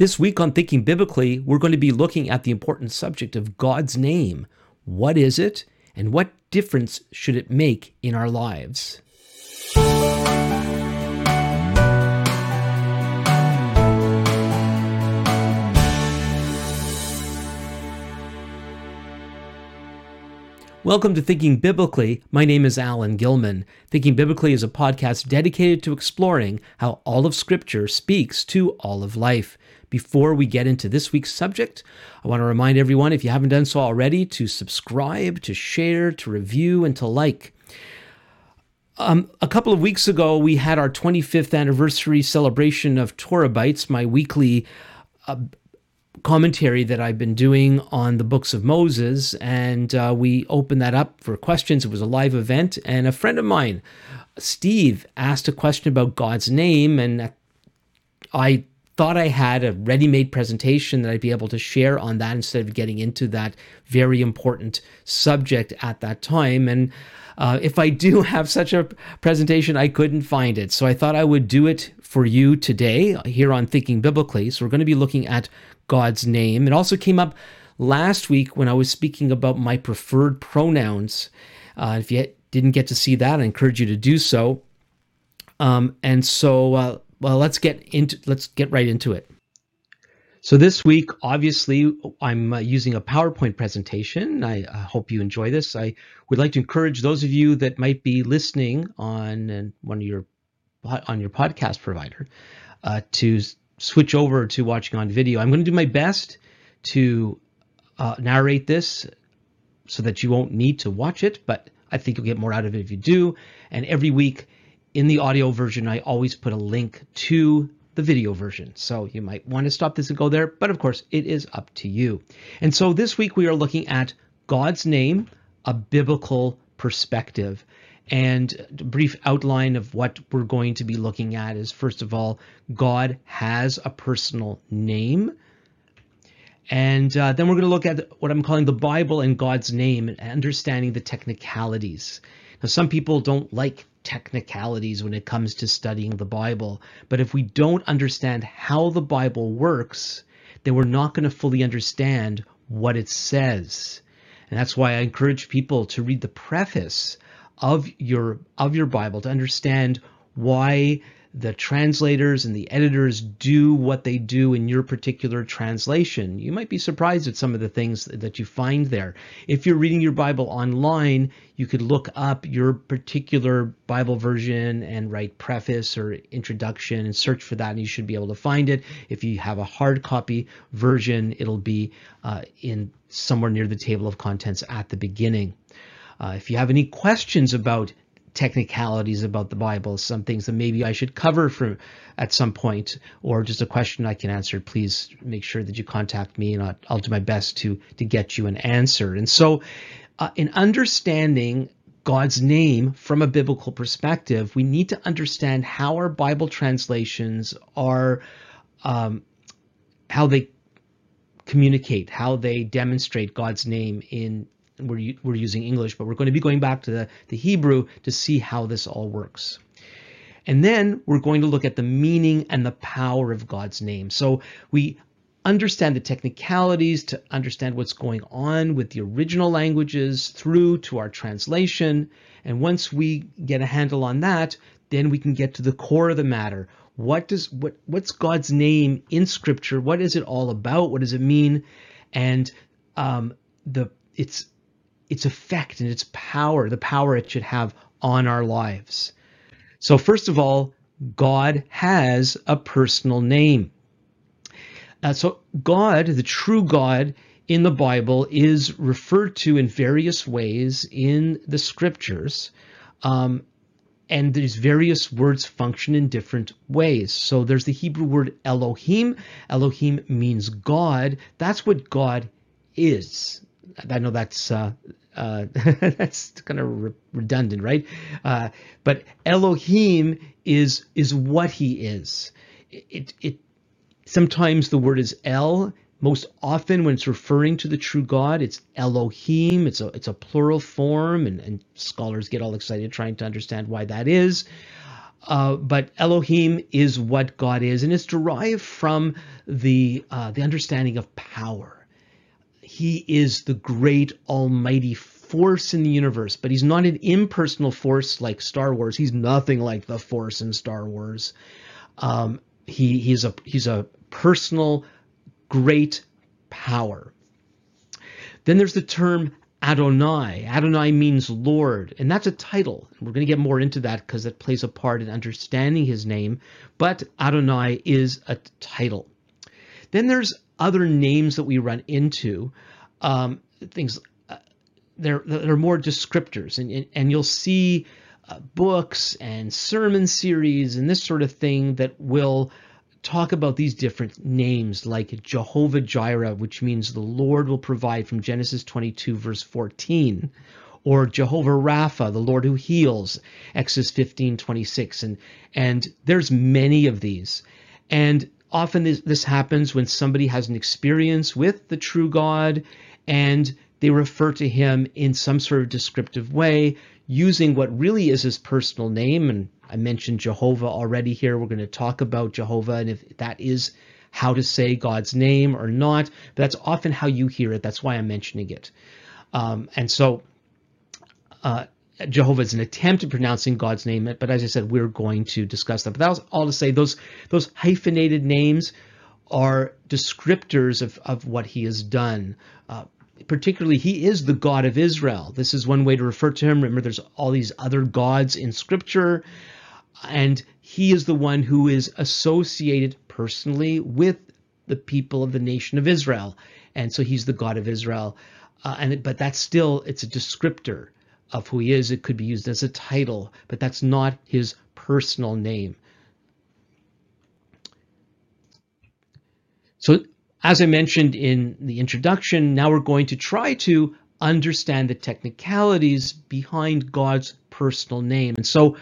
This week on Thinking Biblically, we're going to be looking at the important subject of God's name. What is it, and what difference should it make in our lives? Welcome to Thinking Biblically. My name is Alan Gilman. Thinking Biblically is a podcast dedicated to exploring how all of Scripture speaks to all of life. Before we get into this week's subject, I want to remind everyone, if you haven't done so already, to subscribe, to share, to review, and to like. Um, a couple of weeks ago, we had our 25th anniversary celebration of Torah Bites, my weekly uh, commentary that I've been doing on the books of Moses, and uh, we opened that up for questions. It was a live event, and a friend of mine, Steve, asked a question about God's name, and I thought I had a ready made presentation that I'd be able to share on that instead of getting into that very important subject at that time. And uh, if I do have such a presentation, I couldn't find it. So I thought I would do it for you today here on Thinking Biblically. So we're going to be looking at God's name. It also came up last week when I was speaking about my preferred pronouns. Uh, if you didn't get to see that, I encourage you to do so. Um, and so, uh, well, let's get into let's get right into it. So this week, obviously, I'm uh, using a PowerPoint presentation. I uh, hope you enjoy this. I would like to encourage those of you that might be listening on one of your on your podcast provider uh, to switch over to watching on video. I'm going to do my best to uh, narrate this so that you won't need to watch it, but I think you'll get more out of it if you do. And every week in the audio version, I always put a link to the video version. So you might want to stop this and go there, but of course, it is up to you. And so this week we are looking at God's name, a biblical perspective. And a brief outline of what we're going to be looking at is first of all, God has a personal name. And uh, then we're going to look at what I'm calling the Bible and God's name and understanding the technicalities. Now, some people don't like technicalities when it comes to studying the Bible, but if we don't understand how the Bible works, then we're not going to fully understand what it says. And that's why I encourage people to read the preface of your of your Bible to understand why the translators and the editors do what they do in your particular translation. You might be surprised at some of the things that you find there. If you're reading your Bible online, you could look up your particular Bible version and write preface or introduction and search for that, and you should be able to find it. If you have a hard copy version, it'll be uh, in somewhere near the table of contents at the beginning. Uh, if you have any questions about technicalities about the Bible, some things that maybe I should cover from at some point, or just a question I can answer, please make sure that you contact me, and I'll, I'll do my best to to get you an answer. And so, uh, in understanding God's name from a biblical perspective, we need to understand how our Bible translations are, um, how they communicate, how they demonstrate God's name in we're, we're using English, but we're going to be going back to the, the Hebrew to see how this all works. And then we're going to look at the meaning and the power of God's name. So we understand the technicalities to understand what's going on with the original languages through to our translation. And once we get a handle on that, then we can get to the core of the matter. What does what what's God's name in Scripture? What is it all about? What does it mean? And um, the it's its effect and its power, the power it should have on our lives. So, first of all, God has a personal name. Uh, so, God, the true God in the Bible, is referred to in various ways in the scriptures. Um, and these various words function in different ways. So there's the Hebrew word Elohim. Elohim means God. That's what God is. I know that's uh, uh, that's kind of re- redundant, right? Uh, but Elohim is is what He is. It, it sometimes the word is El. Most often, when it's referring to the true God, it's Elohim. It's a it's a plural form, and, and scholars get all excited trying to understand why that is. Uh, but Elohim is what God is, and it's derived from the uh, the understanding of power. He is the great Almighty force in the universe, but he's not an impersonal force like Star Wars. He's nothing like the Force in Star Wars. Um, he he's a he's a personal great power. Then there's the term Adonai. Adonai means Lord, and that's a title. We're going to get more into that because it plays a part in understanding his name, but Adonai is a title. Then there's other names that we run into, um, things uh, they're they're more descriptors, and and you'll see uh, books and sermon series and this sort of thing that will talk about these different names like Jehovah Jireh, which means the Lord will provide from Genesis 22, verse 14, or Jehovah Rapha, the Lord who heals, Exodus 15, 26. And, and there's many of these. And often this, this happens when somebody has an experience with the true God and they refer to him in some sort of descriptive way using what really is his personal name and I mentioned Jehovah already here. We're going to talk about Jehovah and if that is how to say God's name or not. But that's often how you hear it. That's why I'm mentioning it. Um, and so uh, Jehovah is an attempt at pronouncing God's name, but as I said, we're going to discuss that. But that was all to say those those hyphenated names are descriptors of, of what he has done. Uh, particularly, he is the God of Israel. This is one way to refer to him. Remember, there's all these other gods in Scripture and he is the one who is associated personally with the people of the nation of Israel, and so he's the God of Israel. Uh, and but that's still it's a descriptor of who he is. It could be used as a title, but that's not his personal name. So, as I mentioned in the introduction, now we're going to try to understand the technicalities behind God's personal name. And so,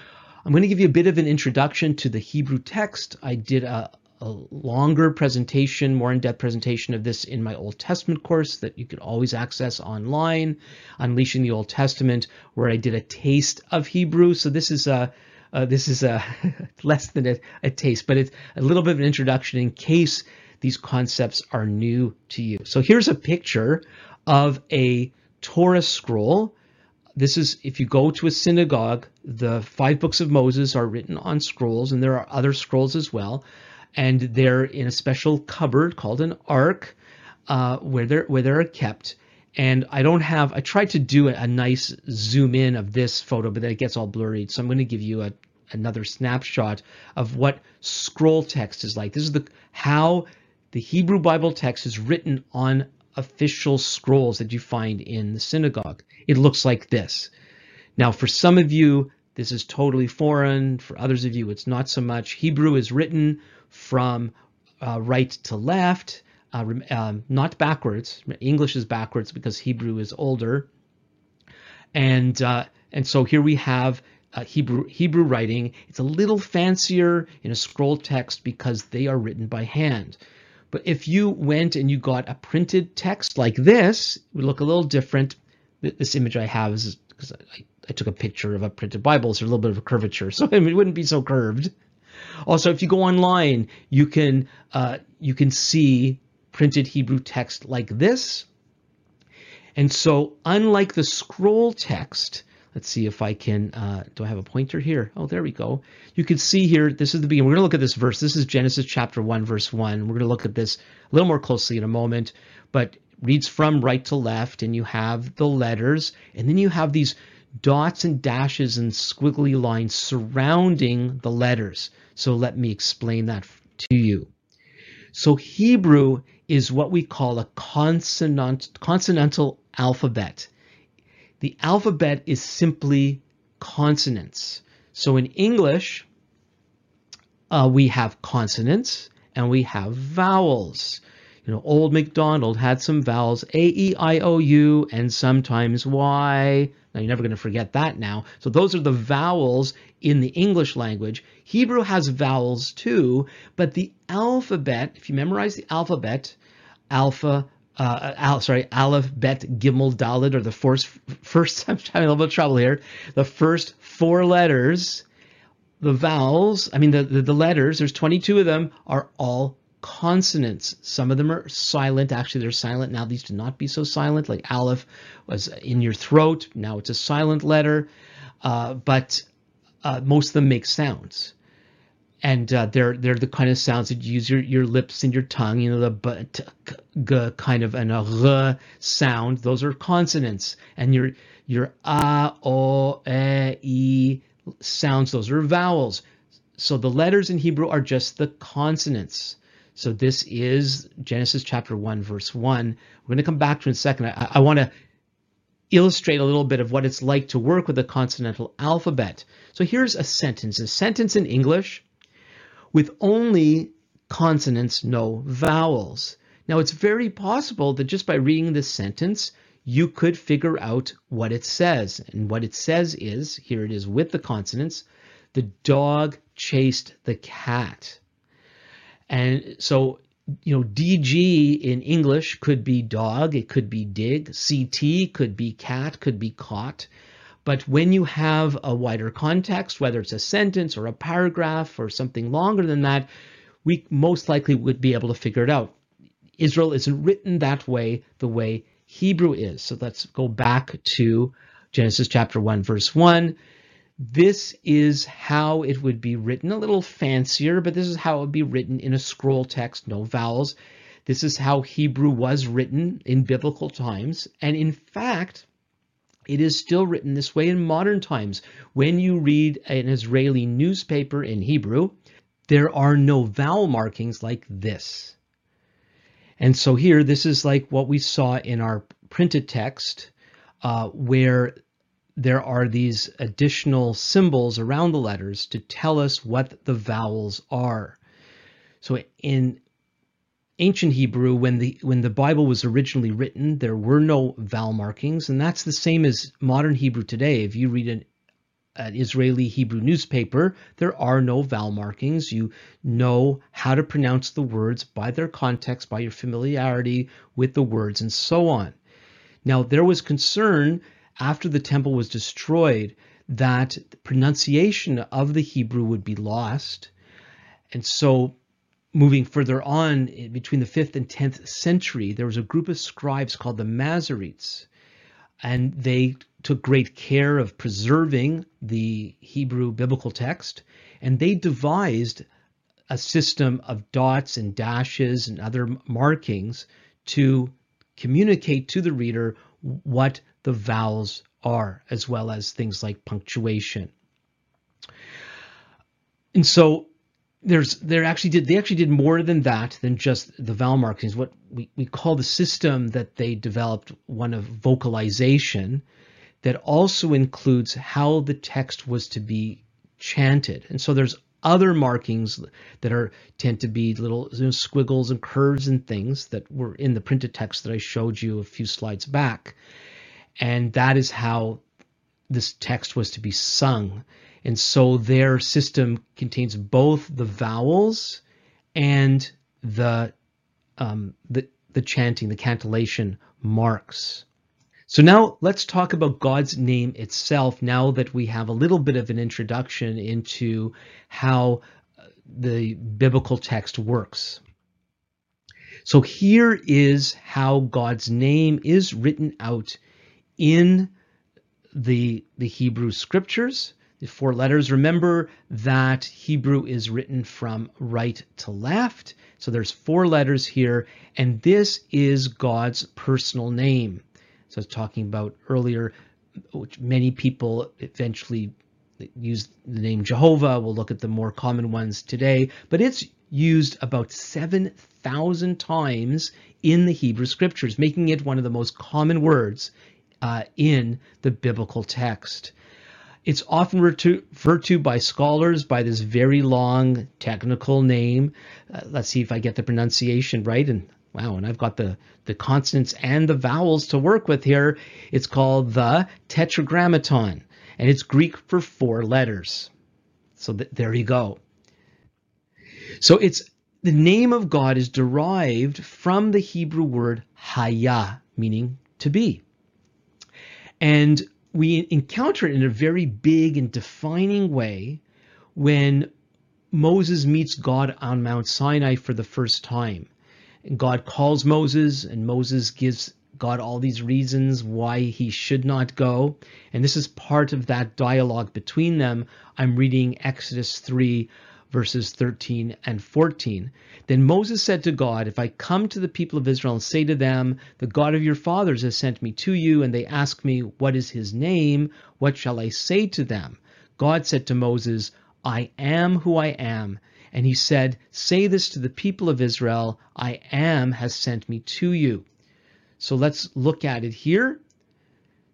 I'm going to give you a bit of an introduction to the Hebrew text. I did a, a longer presentation, more in-depth presentation of this in my Old Testament course that you could always access online, Unleashing the Old Testament, where I did a taste of Hebrew. So this is a uh, this is a less than a, a taste, but it's a little bit of an introduction in case these concepts are new to you. So here's a picture of a Torah scroll this is if you go to a synagogue, the five books of Moses are written on scrolls, and there are other scrolls as well, and they're in a special cupboard called an ark, uh, where they're where they're kept. And I don't have. I tried to do a, nice zoom in of this photo, but then it gets all blurry. So I'm going to give you a another snapshot of what scroll text is like. This is the how the Hebrew Bible text is written on official scrolls that you find in the synagogue. It looks like this. Now, for some of you, this is totally foreign. For others of you, it's not so much. Hebrew is written from uh, right to left, uh, um, not backwards. English is backwards because Hebrew is older. And uh, and so here we have uh, Hebrew Hebrew writing. It's a little fancier in a scroll text because they are written by hand. But if you went and you got a printed text like this, it would look a little different. This image I have is because I, I, took a picture of a printed Bible. So a little bit of a curvature, so it wouldn't be so curved. Also, if you go online, you can uh, you can see printed Hebrew text like this. And so, unlike the scroll text, Let's see if I can, uh, do I have a pointer here? Oh, there we go. You can see here, this is the beginning. We're going to look at this verse. This is Genesis chapter 1, verse 1. We're going to look at this a little more closely in a moment, but reads from right to left, and you have the letters, and then you have these dots and dashes and squiggly lines surrounding the letters. So let me explain that to you. So Hebrew is what we call a consonant, consonantal alphabet the alphabet is simply consonants. So in English, uh, we have consonants and we have vowels. You know, old MacDonald had some vowels, A, E, I, O, U, and sometimes Y. Now, you're never going to forget that now. So those are the vowels in the English language. Hebrew has vowels too, but the alphabet, if you memorize the alphabet, alpha, uh, al, sorry, Aleph, Bet, Gimel, Dalet, or the first, first, I'm having a little bit of trouble here. The first four letters the vowels, I mean, the, the, the letters, there's 22 of them, are all consonants. Some of them are silent. Actually, they're silent now. These do not be so silent. Like aleph was in your throat. Now it's a silent letter. Uh, but uh, most of them make sounds. And uh, they're they're the kind of sounds that you use your, your lips and your tongue, you know, the b, t, g kind of an a r sound. Those are consonants. And your your a, o, e, e sounds, those are vowels. So the letters in Hebrew are just the consonants. So this is Genesis chapter 1, verse 1. We're going to come back to in a second. I, I want to illustrate a little bit of what it's like to work with the consonantal alphabet. So here's a sentence, a sentence in English with only consonants, no vowels. Now it's very possible that just by reading this sentence, you could figure out what it says. And what it says is, here it is with the consonants, the dog chased the cat. And so, you know, DG in English could be dog, it could be dig, CT could be cat, could be caught. But when you have a wider context, whether it's a sentence or a paragraph or something longer than that, we most likely would be able to figure it out. Israel isn't written that way, the way Hebrew is. So let's go back to Genesis chapter 1, verse 1. This is how it would be written, a little fancier, but this is how it would be written in a scroll text, no vowels. This is how Hebrew was written in biblical times. And in fact, it is still written this way in modern times. When you read an Israeli newspaper in Hebrew, there are no vowel markings like this. And so here, this is like what we saw in our printed text, uh, where there are these additional symbols around the letters to tell us what the vowels are. So in ancient Hebrew, when the when the Bible was originally written, there were no vowel markings, and that's the same as modern Hebrew today. If you read an, an Israeli Hebrew newspaper, there are no vowel markings. You know how to pronounce the words by their context, by your familiarity with the words, and so on. Now, there was concern after the temple was destroyed that pronunciation of the Hebrew would be lost. And so, moving further on, between the 5th and 10th century, there was a group of scribes called the Masoretes, and they took great care of preserving the Hebrew biblical text, and they devised a system of dots and dashes and other markings to communicate to the reader what the vowels are, as well as things like punctuation. And so there's they actually did they actually did more than that than just the vowel markings. What we, we call the system that they developed one of vocalization that also includes how the text was to be chanted. And so there's other markings that are tend to be little you know, squiggles and curves and things that were in the printed text that I showed you a few slides back. And that is how this text was to be sung. And so their system contains both the vowels and the um, the, the chanting, the cantillation marks. So now let's talk about God's name itself now that we have a little bit of an introduction into how uh, the biblical text works. So here is how God's name is written out in the, the Hebrew scriptures, the four letters. Remember that Hebrew is written from right to left. So there's four letters here, and this is God's personal name. So I was talking about earlier, which many people eventually use the name Jehovah. We'll look at the more common ones today, but it's used about 7,000 times in the Hebrew scriptures, making it one of the most common words uh, in the biblical text. It's often referred to by scholars by this very long technical name. Uh, let's see if I get the pronunciation right. And wow, and I've got the, the consonants and the vowels to work with here. It's called the Tetragrammaton, and it's Greek for four letters. So th- there you go. So it's the name of God is derived from the Hebrew word haya, meaning to be. And we encounter it in a very big and defining way when Moses meets God on Mount Sinai for the first time. And God calls Moses, and Moses gives God all these reasons why he should not go. And this is part of that dialogue between them. I'm reading Exodus 3, verses 13 and 14. Then Moses said to God, If I come to the people of Israel and say to them, The God of your fathers has sent me to you, and they ask me, What is his name? What shall I say to them? God said to Moses, I am who I am. And he said, Say this to the people of Israel I am has sent me to you. So let's look at it here.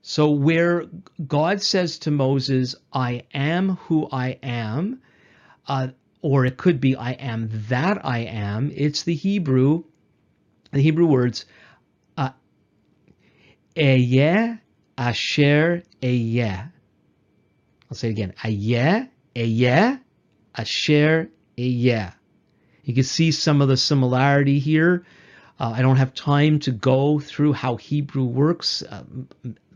So, where God says to Moses, I am who I am, uh, or it could be, I am that I am, it's the Hebrew, the Hebrew words, uh, Eyeh Asher Eyeh. I'll say it again. Ayeh Eyeh, Asher, Eyeh. You can see some of the similarity here. Uh, I don't have time to go through how Hebrew works. Uh,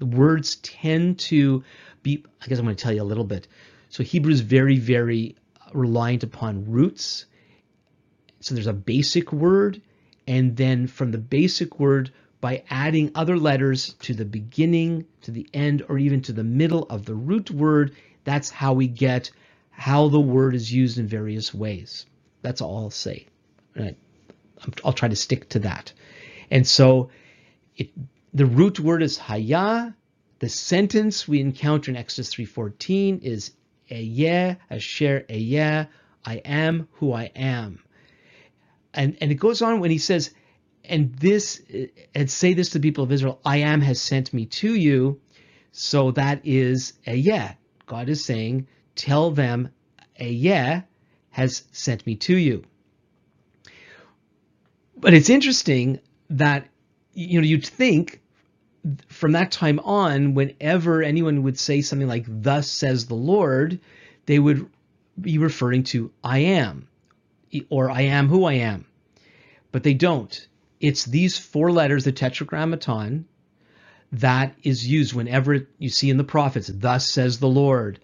words tend to be, I guess I'm going to tell you a little bit. So Hebrew is very, very reliant upon roots. So there's a basic word, and then from the basic word, by adding other letters to the beginning, to the end, or even to the middle of the root word, that's how we get how the word is used in various ways. That's all I'll say. I, will try to stick to that. And so it, the root word is haya. The sentence we encounter in Exodus 3.14 is eyeh, asher eyeh, I am who I am. And, and it goes on when he says, and this, and say this to the people of Israel, I am has sent me to you. So that is eyeh. God is saying, tell them Eyeh has sent me to you. But it's interesting that you know you'd think from that time on, whenever anyone would say something like "Thus says the Lord," they would be referring to "I am" or "I am who I am," but they don't. It's these four letters, the Tetragrammaton, that is used whenever you see in the prophets, "Thus says the Lord,"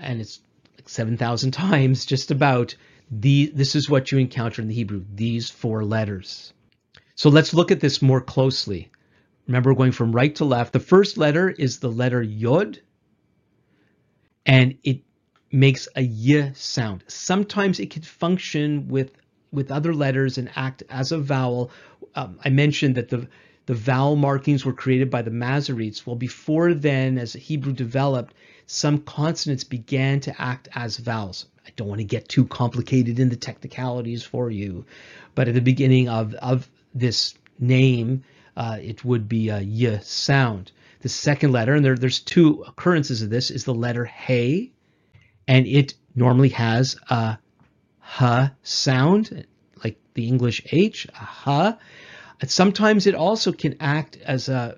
and it's like 7,000 times just about the this is what you encounter in the Hebrew, these four letters. So let's look at this more closely. Remember, going from right to left. The first letter is the letter Yod, and it makes a Y sound. Sometimes it can function with with other letters and act as a vowel. Um, I mentioned that the the vowel markings were created by the Masoretes. Well, before then, as Hebrew developed, some consonants began to act as vowels. I don't want to get too complicated in the technicalities for you, but at the beginning of, of this name, uh, it would be a y sound. The second letter, and there, there's two occurrences of this, is the letter hey, and it normally has a h sound, like the English h, a h. Sometimes it also can act as a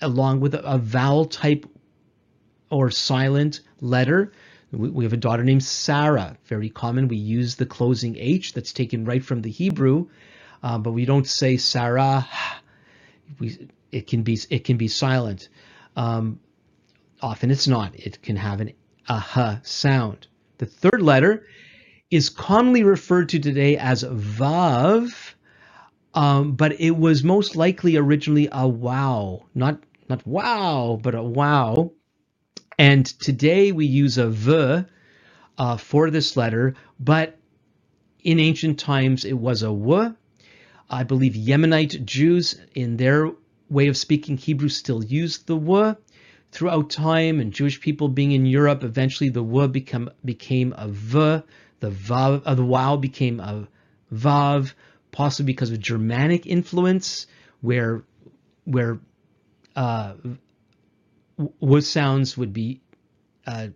along with a, a vowel type or silent letter. We, have a daughter named Sarah, very common. We use the closing H that's taken right from the Hebrew, uh, but we don't say Sarah. We, it can be it can be silent. Um, often it's not. It can have an aha sound. The third letter is commonly referred to today as vav, um, but it was most likely originally a wow, not not wow, but a wow. And today we use a v uh, for this letter, but in ancient times it was a w. I believe Yemenite Jews, in their way of speaking Hebrew, still used the w. Throughout time, and Jewish people being in Europe, eventually the w become became a v. The vav, uh, the wow became a vav possibly because of Germanic influence, where where uh, wood sounds would be uh,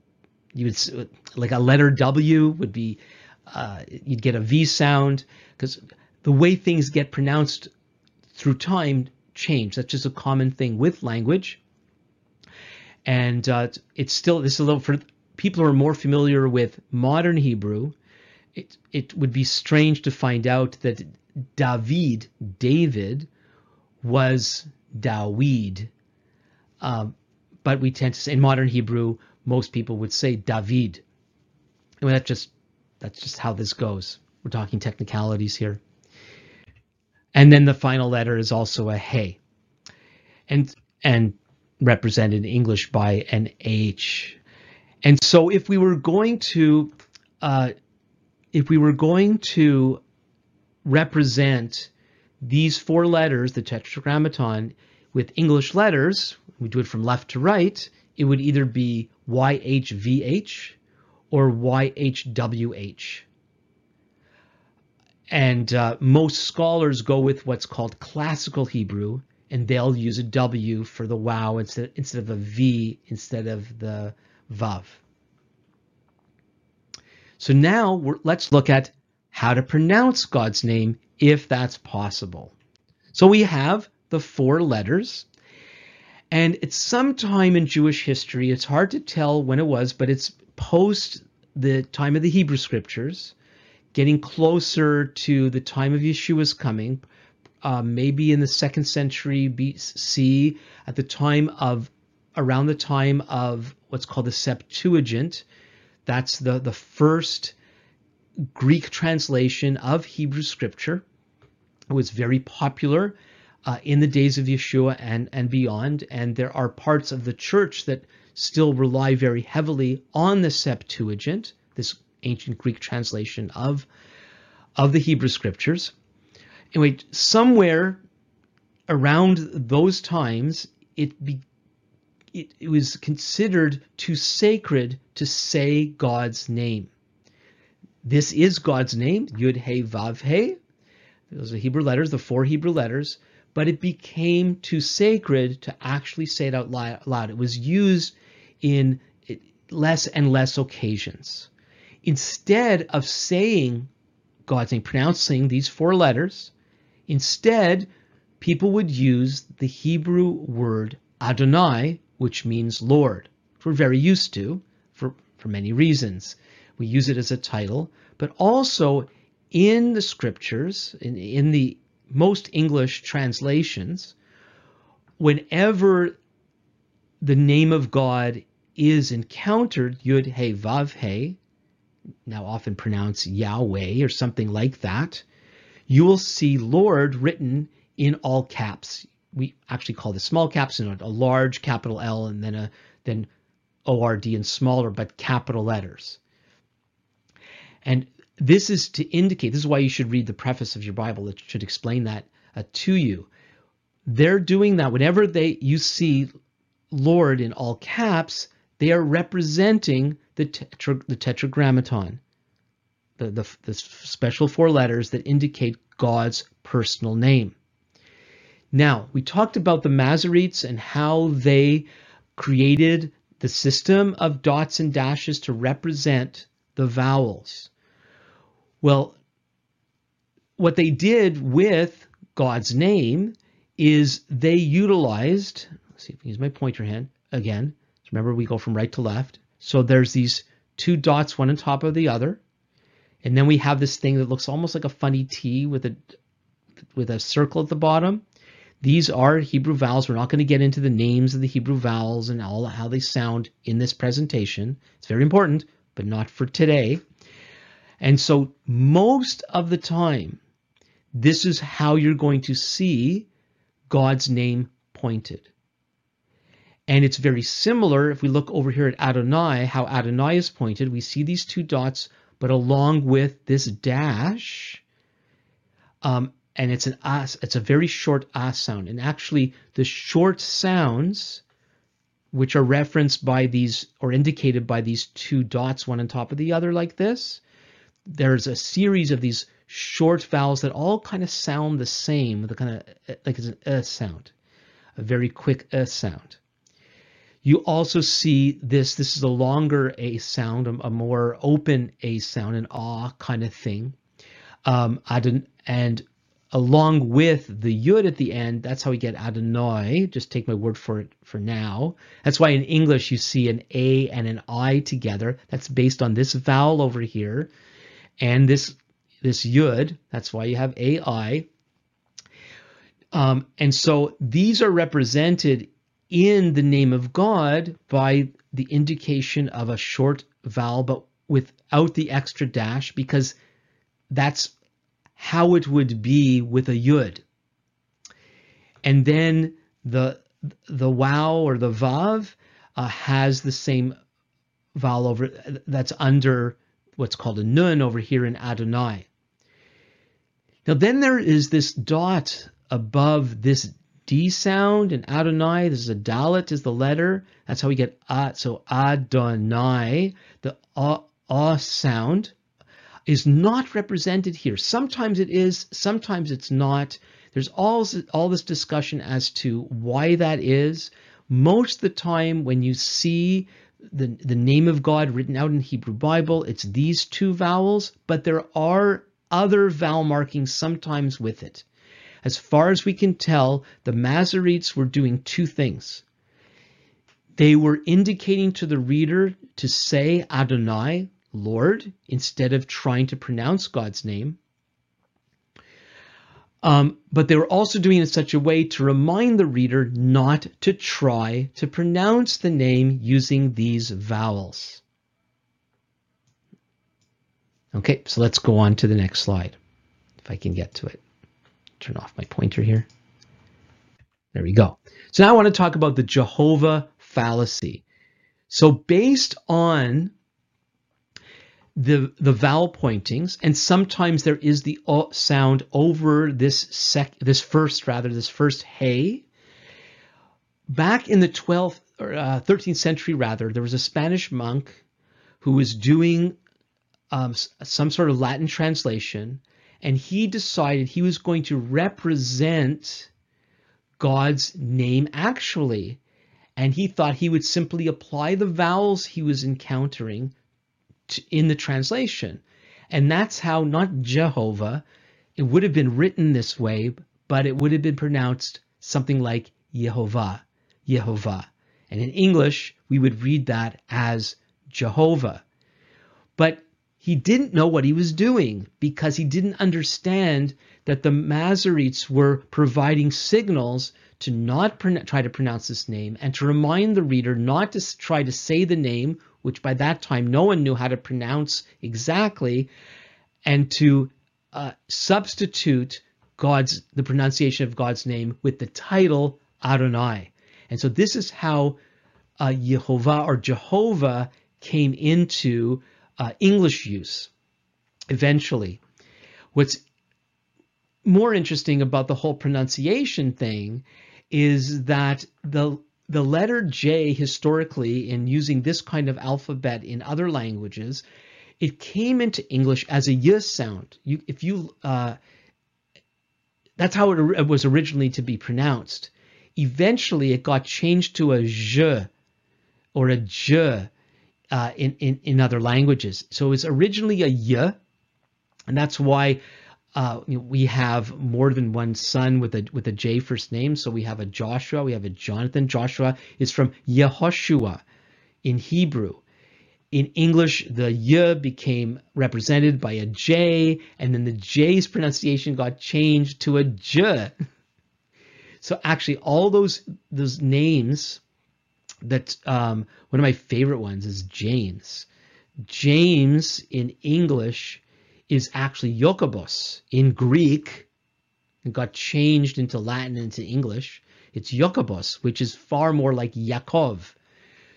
you would like a letter W would be uh, you'd get a V sound because the way things get pronounced through time change. That's just a common thing with language, and uh, it's still this is a little for people who are more familiar with modern Hebrew. It it would be strange to find out that David, David, was Dawid. Um, but we tend to say in modern Hebrew, most people would say David. And that just that's just how this goes. We're talking technicalities here. And then the final letter is also a hey. And and represented in English by an H. And so if we were going to uh, if we were going to represent these four letters, the tetragrammaton, with English letters, we do it from left to right, it would either be YHVH or YHWH. And uh, most scholars go with what's called classical Hebrew, and they'll use a W for the wow instead, instead of a V instead of the Vav. So now let's look at how to pronounce God's name if that's possible. So we have the four letters, and it's sometime in Jewish history. It's hard to tell when it was, but it's post the time of the Hebrew scriptures, getting closer to the time of Yeshua's coming, uh, maybe in the second century BC, at the time of around the time of what's called the Septuagint. That's the, the first Greek translation of Hebrew scripture. It was very popular uh, in the days of Yeshua and, and beyond. And there are parts of the church that still rely very heavily on the Septuagint, this ancient Greek translation of, of the Hebrew scriptures. Anyway, somewhere around those times, it, be, it, it was considered too sacred to say God's name. This is God's name, Yud He Vav He. Those are Hebrew letters, the four Hebrew letters but it became too sacred to actually say it out loud. It was used in less and less occasions. Instead of saying God's name, pronouncing these four letters, instead, people would use the Hebrew word Adonai, which means Lord, we're very used to for, for many reasons. We use it as a title, but also in the scriptures, in, in the most English translations, whenever the name of God is encountered, Yud He Vav He, now often pronounced Yahweh or something like that, you will see Lord written in all caps. We actually call the small caps and a large capital L and then a then ORD and smaller but capital letters. And this is to indicate, this is why you should read the preface of your Bible. It should explain that uh, to you. They're doing that whenever they you see Lord in all caps, they are representing the, tetra, the tetragrammaton, the, the, the special four letters that indicate God's personal name. Now, we talked about the Masoretes and how they created the system of dots and dashes to represent the vowels. Well, what they did with God's name is they utilized, let's see if I use my pointer hand again. Remember, we go from right to left. So there's these two dots, one on top of the other. And then we have this thing that looks almost like a funny T with a with a circle at the bottom. These are Hebrew vowels. We're not going to get into the names of the Hebrew vowels and all how they sound in this presentation. It's very important, but not for today. And so most of the time, this is how you're going to see God's name pointed. And it's very similar if we look over here at Adonai, how Adonai is pointed. We see these two dots, but along with this dash, um, and it's an as, it's a very short as sound. And actually, the short sounds, which are referenced by these or indicated by these two dots, one on top of the other, like this, there's a series of these short vowels that all kind of sound the same, the kind of like it's an uh sound, a very quick uh sound. You also see this, this is a longer A sound, a, a more open A sound, an ah kind of thing. Um, Adon, and along with the yud at the end, that's how we get Adonai. Just take my word for it for now. That's why in English you see an A and an I together. That's based on this vowel over here and this this yud. That's why you have AI. Um, and so these are represented in the name of God by the indication of a short vowel, but without the extra dash because that's how it would be with a yud. And then the the wow or the vav uh, has the same vowel over that's under what's called a nun over here in Adonai. Now then there is this dot above this D sound in Adonai. This is a dalet is the letter. That's how we get ah. So Adonai, the ah sound, is not represented here. Sometimes it is, sometimes it's not. There's all, all this discussion as to why that is. Most of the time, when you see the, the name of God written out in Hebrew Bible, it's these two vowels, but there are other vowel markings sometimes with it. As far as we can tell, the Masoretes were doing two things. They were indicating to the reader to say Adonai, Lord, instead of trying to pronounce God's name. Um, but they were also doing it in such a way to remind the reader not to try to pronounce the name using these vowels. Okay, so let's go on to the next slide, if I can get to it turn off my pointer here. There we go. So now I want to talk about the Jehovah fallacy. So based on the the vowel pointings, and sometimes there is the o sound over this sec this first rather this first hey. Back in the 12th or uh, 13th century, rather, there was a Spanish monk who was doing um, some sort of Latin translation, and he decided he was going to represent God's name actually. And he thought he would simply apply the vowels he was encountering in the translation. And that's how not Jehovah, it would have been written this way, but it would have been pronounced something like Yehovah, Yehovah. And in English, we would read that as Jehovah. But he didn't know what he was doing because he didn't understand that the Masoretes were providing signals to not try to pronounce this name and to remind the reader not to try to say the name, which by that time no one knew how to pronounce exactly, and to uh, substitute God's the pronunciation of God's name with the title Adonai. And so this is how uh, Yehovah or Jehovah came into uh, English use eventually. What's more interesting about the whole pronunciation thing is that the the letter J historically in using this kind of alphabet in other languages, it came into English as a y sound. You, if you, uh, that's how it was originally to be pronounced. Eventually, it got changed to a or a j uh, in, in, in other languages. So it was originally a y, and that's why uh, we have more than one son with a with a J first name. So we have a Joshua, we have a Jonathan. Joshua is from Yehoshua in Hebrew. In English, the y became represented by a J, and then the J's pronunciation got changed to a j. So actually, all those those names that um, one of my favorite ones is James. James in English is actually Jokobos. In Greek, it got changed into Latin and into English. It's Jokobos, which is far more like Yaakov.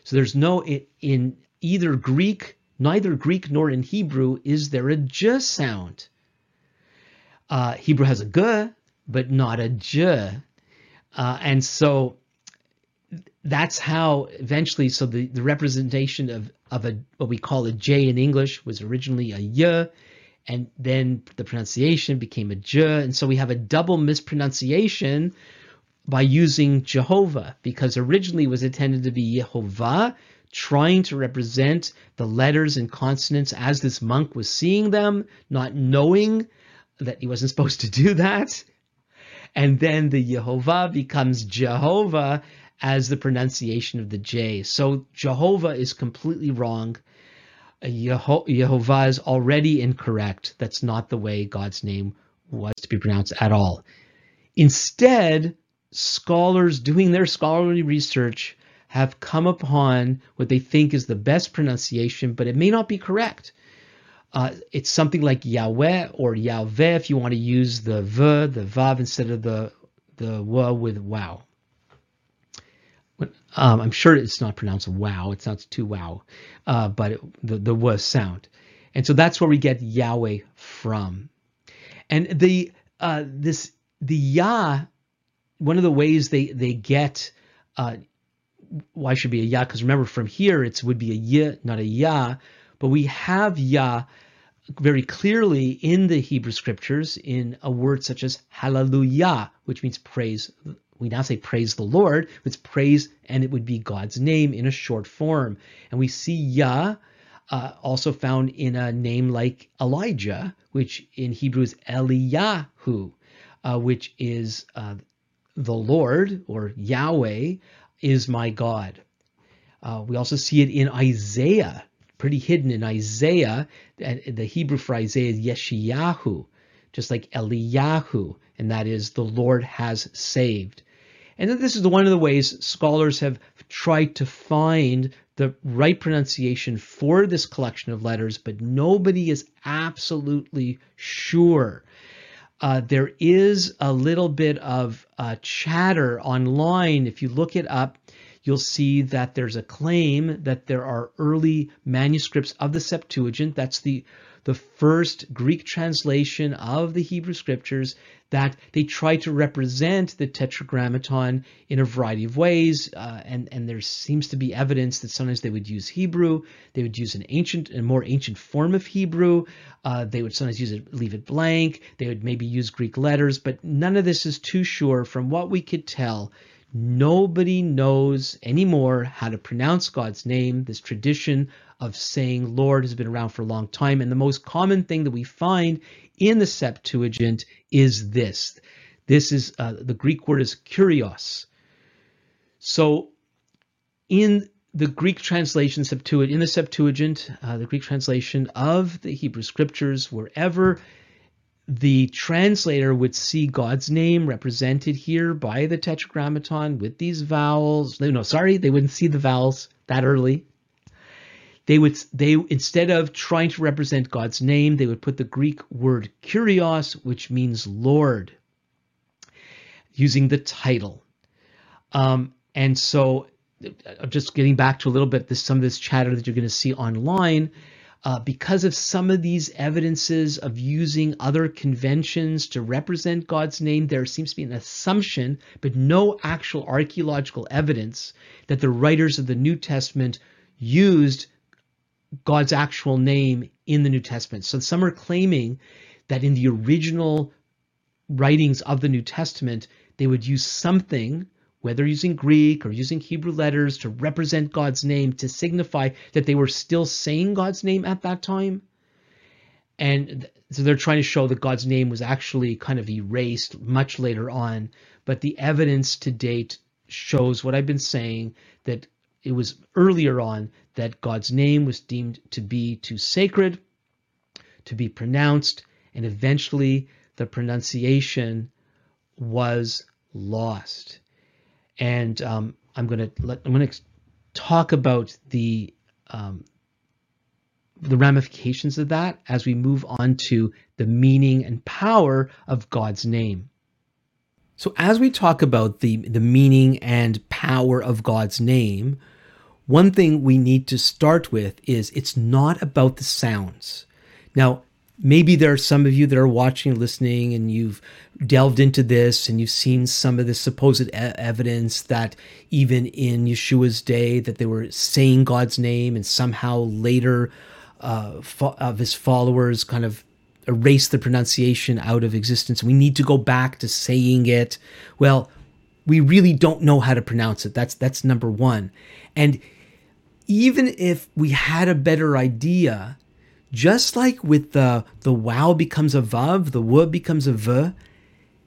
So there's no in either Greek, neither Greek nor in Hebrew is there a j sound. Uh, Hebrew has a g, but not a j. Uh, and so that's how eventually so the, the representation of of a what we call a j in english was originally a y and then the pronunciation became a j and so we have a double mispronunciation by using jehovah because originally it was intended to be yehovah trying to represent the letters and consonants as this monk was seeing them not knowing that he wasn't supposed to do that and then the Yehovah becomes Jehovah as the pronunciation of the J. So Jehovah is completely wrong. Yeho- Yehovah is already incorrect. That's not the way God's name was to be pronounced at all. Instead, scholars doing their scholarly research have come upon what they think is the best pronunciation, but it may not be correct. Uh, it's something like Yahweh or Yahweh if you want to use the v, the vav instead of the the w with wow. Um, I'm sure it's not pronounced wow. It sounds too wow, uh, but it, the the w sound, and so that's where we get Yahweh from. And the uh, this the Yah, one of the ways they they get uh, why should be a Yah? Because remember, from here it would be a not a Yah, but we have Yah very clearly in the Hebrew scriptures in a word such as hallelujah, which means praise. We now say praise the Lord. It's praise, and it would be God's name in a short form. And we see Yah uh, also found in a name like Elijah, which in Hebrew is Eliyahu, uh, which is uh, the Lord or Yahweh is my God. Uh, we also see it in Isaiah pretty hidden in Isaiah. The Hebrew for Isaiah is Yeshayahu, just like Eliyahu, and that is the Lord has saved. And then this is one of the ways scholars have tried to find the right pronunciation for this collection of letters, but nobody is absolutely sure. Uh, there is a little bit of uh, chatter online. If you look it up, you'll see that there's a claim that there are early manuscripts of the Septuagint. That's the the first Greek translation of the Hebrew scriptures that they try to represent the Tetragrammaton in a variety of ways, uh, and and there seems to be evidence that sometimes they would use Hebrew, they would use an ancient, a more ancient form of Hebrew, uh, they would sometimes use it, leave it blank, they would maybe use Greek letters, but none of this is too sure. From what we could tell, Nobody knows anymore how to pronounce God's name. This tradition of saying Lord has been around for a long time. And the most common thing that we find in the Septuagint is this. This is uh, the Greek word is kurios. So in the Greek translation Septuagint, in the Septuagint, uh, the Greek translation of the Hebrew scriptures, wherever the translator would see God's name represented here by the tetragrammaton with these vowels. No, sorry, they wouldn't see the vowels that early. They would they instead of trying to represent God's name, they would put the Greek word kurios, which means Lord, using the title. Um, and so, uh, just getting back to a little bit this some of this chatter that you're going to see online uh, because of some of these evidences of using other conventions to represent God's name, there seems to be an assumption, but no actual archaeological evidence, that the writers of the New Testament used God's actual name in the New Testament. So some are claiming that in the original writings of the New Testament, they would use something whether using Greek or using Hebrew letters to represent God's name to signify that they were still saying God's name at that time. And so they're trying to show that God's name was actually kind of erased much later on. But the evidence to date shows what I've been saying that it was earlier on that God's name was deemed to be too sacred to be pronounced, and eventually the pronunciation was lost and um, I'm going to let I'm to talk about the um, the ramifications of that as we move on to the meaning and power of God's name. So as we talk about the the meaning and power of God's name, one thing we need to start with is it's not about the sounds. Now, maybe there are some of you that are watching, listening, and you've delved into this and you've seen some of the supposed e- evidence that even in Yeshua's day that they were saying God's name and somehow later uh, fo- of his followers kind of erased the pronunciation out of existence. We need to go back to saying it. Well, we really don't know how to pronounce it. That's that's number one. And even if we had a better idea, just like with the the wow becomes a vav, the w becomes a v,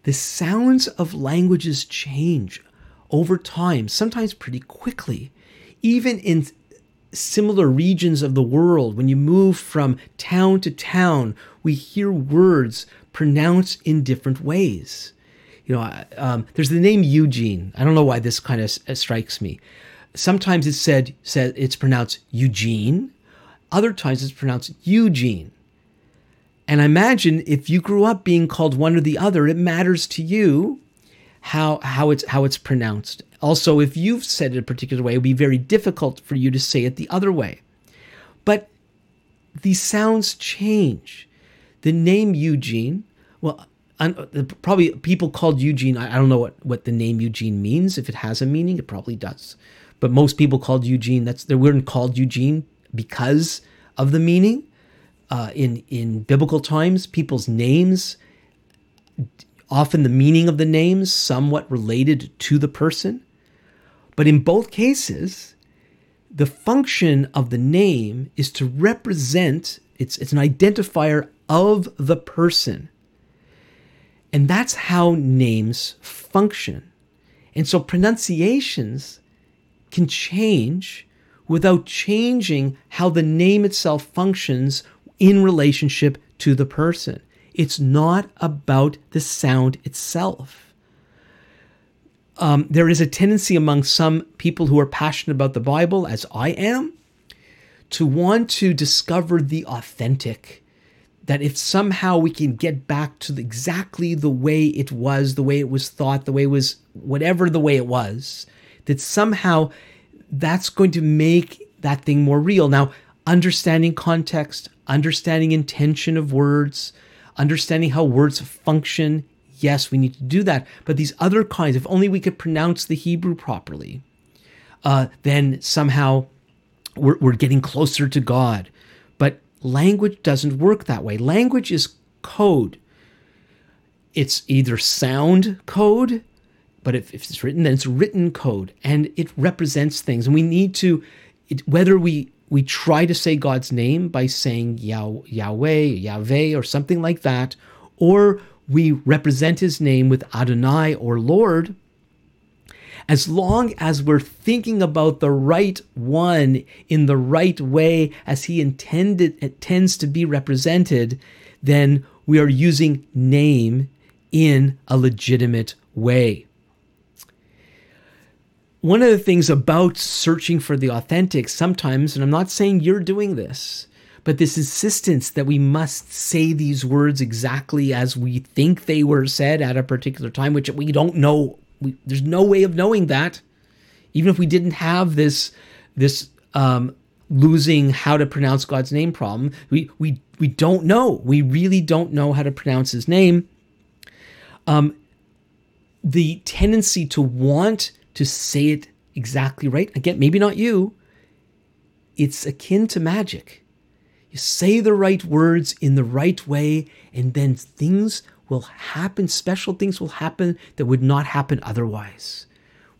the sounds of languages change over time, sometimes pretty quickly. Even in similar regions of the world, when you move from town to town, we hear words pronounced in different ways. You know, um, there's the name Eugene. I don't know why this kind of strikes me. sometimes it's said, said it's pronounced Eugene, other times it's pronounced Eugene. And I imagine if you grew up being called one or the other, it matters to you how how it's how it's pronounced. Also, if you've said it a particular way, it would be very difficult for you to say it the other way. But these sounds change. The name Eugene, well, probably people called Eugene. I don't know what, what the name Eugene means. If it has a meaning, it probably does. But most people called Eugene. That's they weren't called Eugene because of the meaning. Uh, in in biblical times, people's names, often the meaning of the names, somewhat related to the person. But in both cases, the function of the name is to represent. It's it's an identifier of the person. And that's how names function. And so pronunciations can change without changing how the name itself functions in relationship to the person. It's not about the sound itself. Um, there is a tendency among some people who are passionate about the Bible, as I am, to want to discover the authentic that if somehow we can get back to exactly the way it was, the way it was thought, the way it was, whatever the way it was, that somehow that's going to make that thing more real. Now, understanding context, understanding intention of words, understanding how words function, yes, we need to do that. But these other kinds, if only we could pronounce the Hebrew properly, uh, then somehow we're, we're getting closer to God. But Language doesn't work that way. Language is code. It's either sound code, but if, if it's written, then it's written code, and it represents things. And we need to, it, whether we we try to say God's name by saying Yah, Yahweh, Yahweh, or something like that, or we represent His name with Adonai or Lord as long as we're thinking about the right one in the right way as he intended it tends to be represented, then we are using name in a legitimate way. One of the things about searching for the authentic sometimes, and I'm not saying you're doing this, but this insistence that we must say these words exactly as we think they were said at a particular time, which we don't know we, there's no way of knowing that. Even if we didn't have this this um, losing how to pronounce God's name problem, we we we don't know. We really don't know how to pronounce His name. Um, the tendency to want to say it exactly right again, maybe not you. It's akin to magic. You say the right words in the right way, and then things will happen, special things will happen that would not happen otherwise.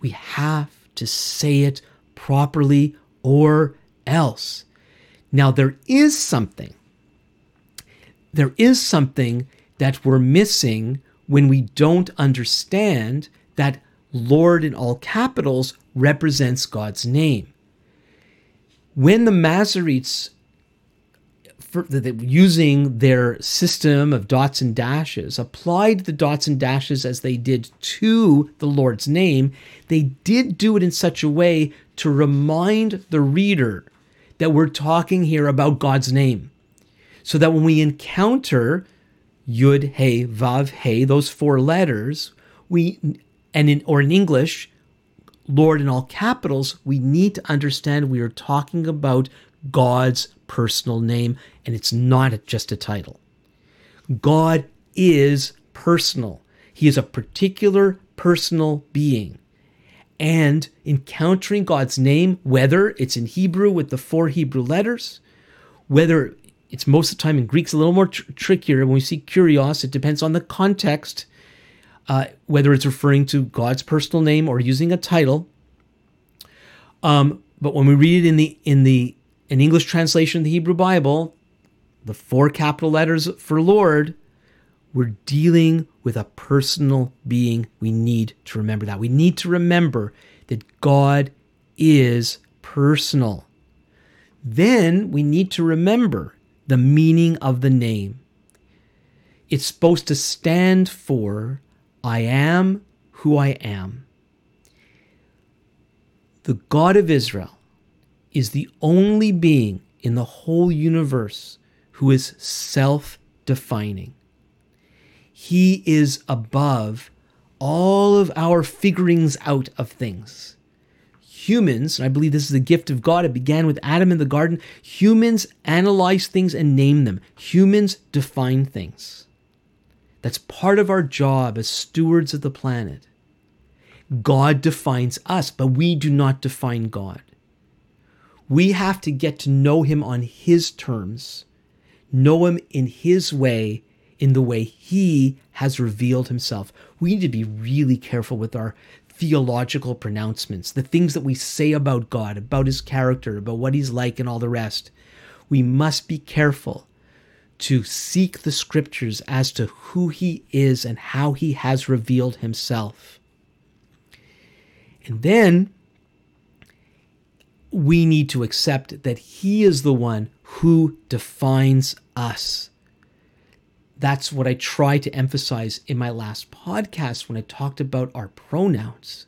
We have to say it properly or else. Now, there is something, there is something that we're missing when we don't understand that Lord in all capitals represents God's name. When the Masoretes using their system of dots and dashes, applied the dots and dashes as they did to the Lord's name, they did do it in such a way to remind the reader that we're talking here about God's name. So that when we encounter Yud, He, Vav, He, those four letters, we and in or in English, Lord in all capitals, we need to understand we are talking about God's personal name, and it's not just a title. God is personal, He is a particular personal being. And encountering God's name, whether it's in Hebrew with the four Hebrew letters, whether it's most of the time in Greek's a little more tr- trickier. When we see kurios, it depends on the context, uh, whether it's referring to God's personal name or using a title. Um, but when we read it in the in the an English translation of the Hebrew Bible, the four capital letters for Lord, we're dealing with a personal being. We need to remember that. We need to remember that God is personal. Then we need to remember the meaning of the name. It's supposed to stand for I am who I am. The God of Israel is the only being in the whole universe who is self defining. He is above all of our figurings out of things. Humans, and I believe this is the gift of God, it began with Adam in the garden. Humans analyze things and name them, humans define things. That's part of our job as stewards of the planet. God defines us, but we do not define God. We have to get to know Him on His terms, know Him in His way, in the way He has revealed Himself. We need to be really careful with our theological pronouncements, the things that we say about God, about His character, about what He's like, and all the rest. We must be careful to seek the scriptures as to who He is and how He has revealed Himself. And then we need to accept that He is the one who defines us. That's what I tried to emphasize in my last podcast when I talked about our pronouns.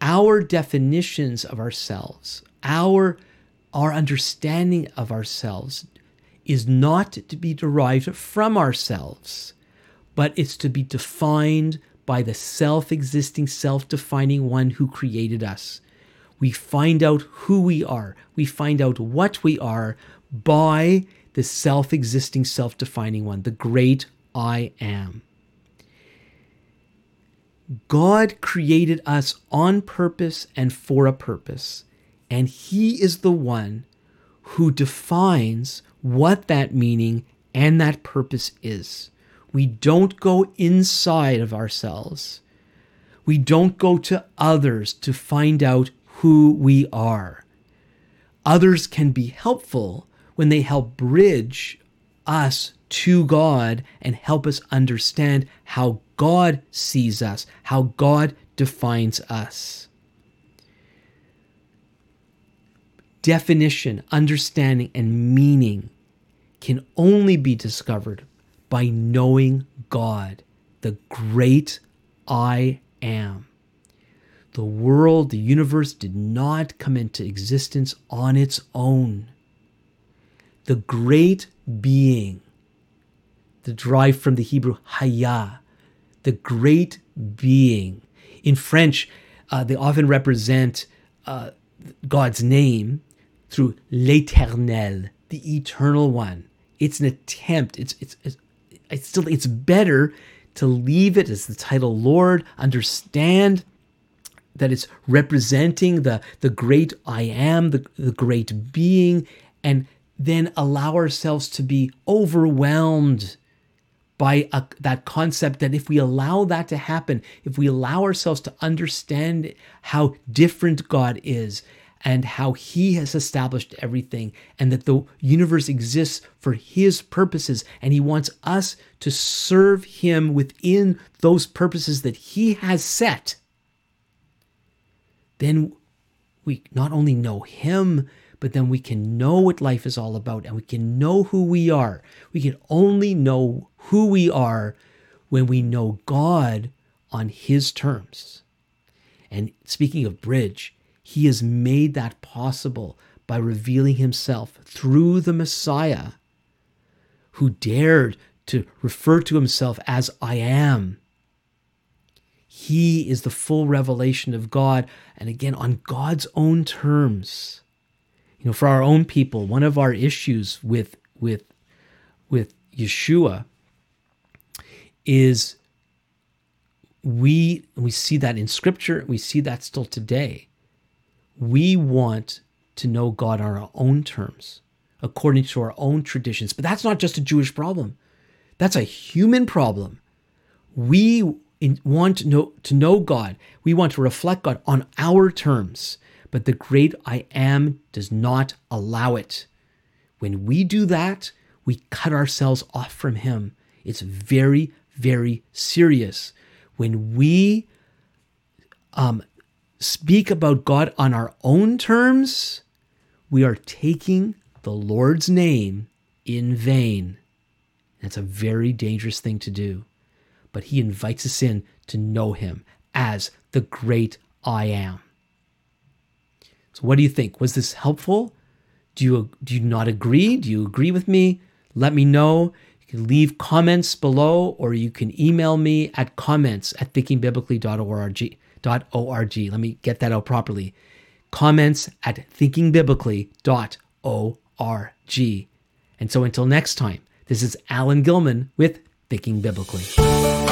Our definitions of ourselves, our, our understanding of ourselves is not to be derived from ourselves, but it's to be defined by the self existing, self defining one who created us. We find out who we are, we find out what we are by the self existing, self defining one, the great I am. God created us on purpose and for a purpose, and He is the one who defines what that meaning and that purpose is. We don't go inside of ourselves. We don't go to others to find out who we are. Others can be helpful, when they help bridge us to God and help us understand how God sees us, how God defines us. Definition, understanding, and meaning can only be discovered by knowing God, the great I am. The world, the universe did not come into existence on its own the great being, the derived from the Hebrew haya, the great being. In French, uh, they often represent uh, God's name through l'éternel, the eternal one. It's an attempt. It's, it's, it's, it's still, it's better to leave it as the title Lord, understand that it's representing the, the great I am, the, the great being, and then allow ourselves to be overwhelmed by a, that concept that if we allow that to happen, if we allow ourselves to understand how different God is and how He has established everything, and that the universe exists for His purposes, and He wants us to serve Him within those purposes that He has set, then we not only know Him, but then we can know what life is all about and we can know who we are. We can only know who we are when we know God on His terms. And speaking of bridge, He has made that possible by revealing Himself through the Messiah, who dared to refer to Himself as I am. He is the full revelation of God, and again, on God's own terms you know, for our own people, one of our issues with with with Yeshua is we we see that in scripture, we see that still today. We want to know God on our own terms, according to our own traditions. But that's not just a Jewish problem. That's a human problem. We want to know, to know God. We want to reflect God on our terms but the great I am does not allow it. When we do that, we cut ourselves off from Him. It's very, very serious. When we um, speak about God on our own terms, we are taking the Lord's name in vain. That's a very dangerous thing to do. But He invites us in to know Him as the great I am. So, what do you think? Was this helpful? Do you, do you not agree? Do you agree with me? Let me know. You can leave comments below or you can email me at comments at thinkingbiblically.org. .org. Let me get that out properly. Comments at thinkingbiblically.org. And so until next time, this is Alan Gilman with Thinking Biblically.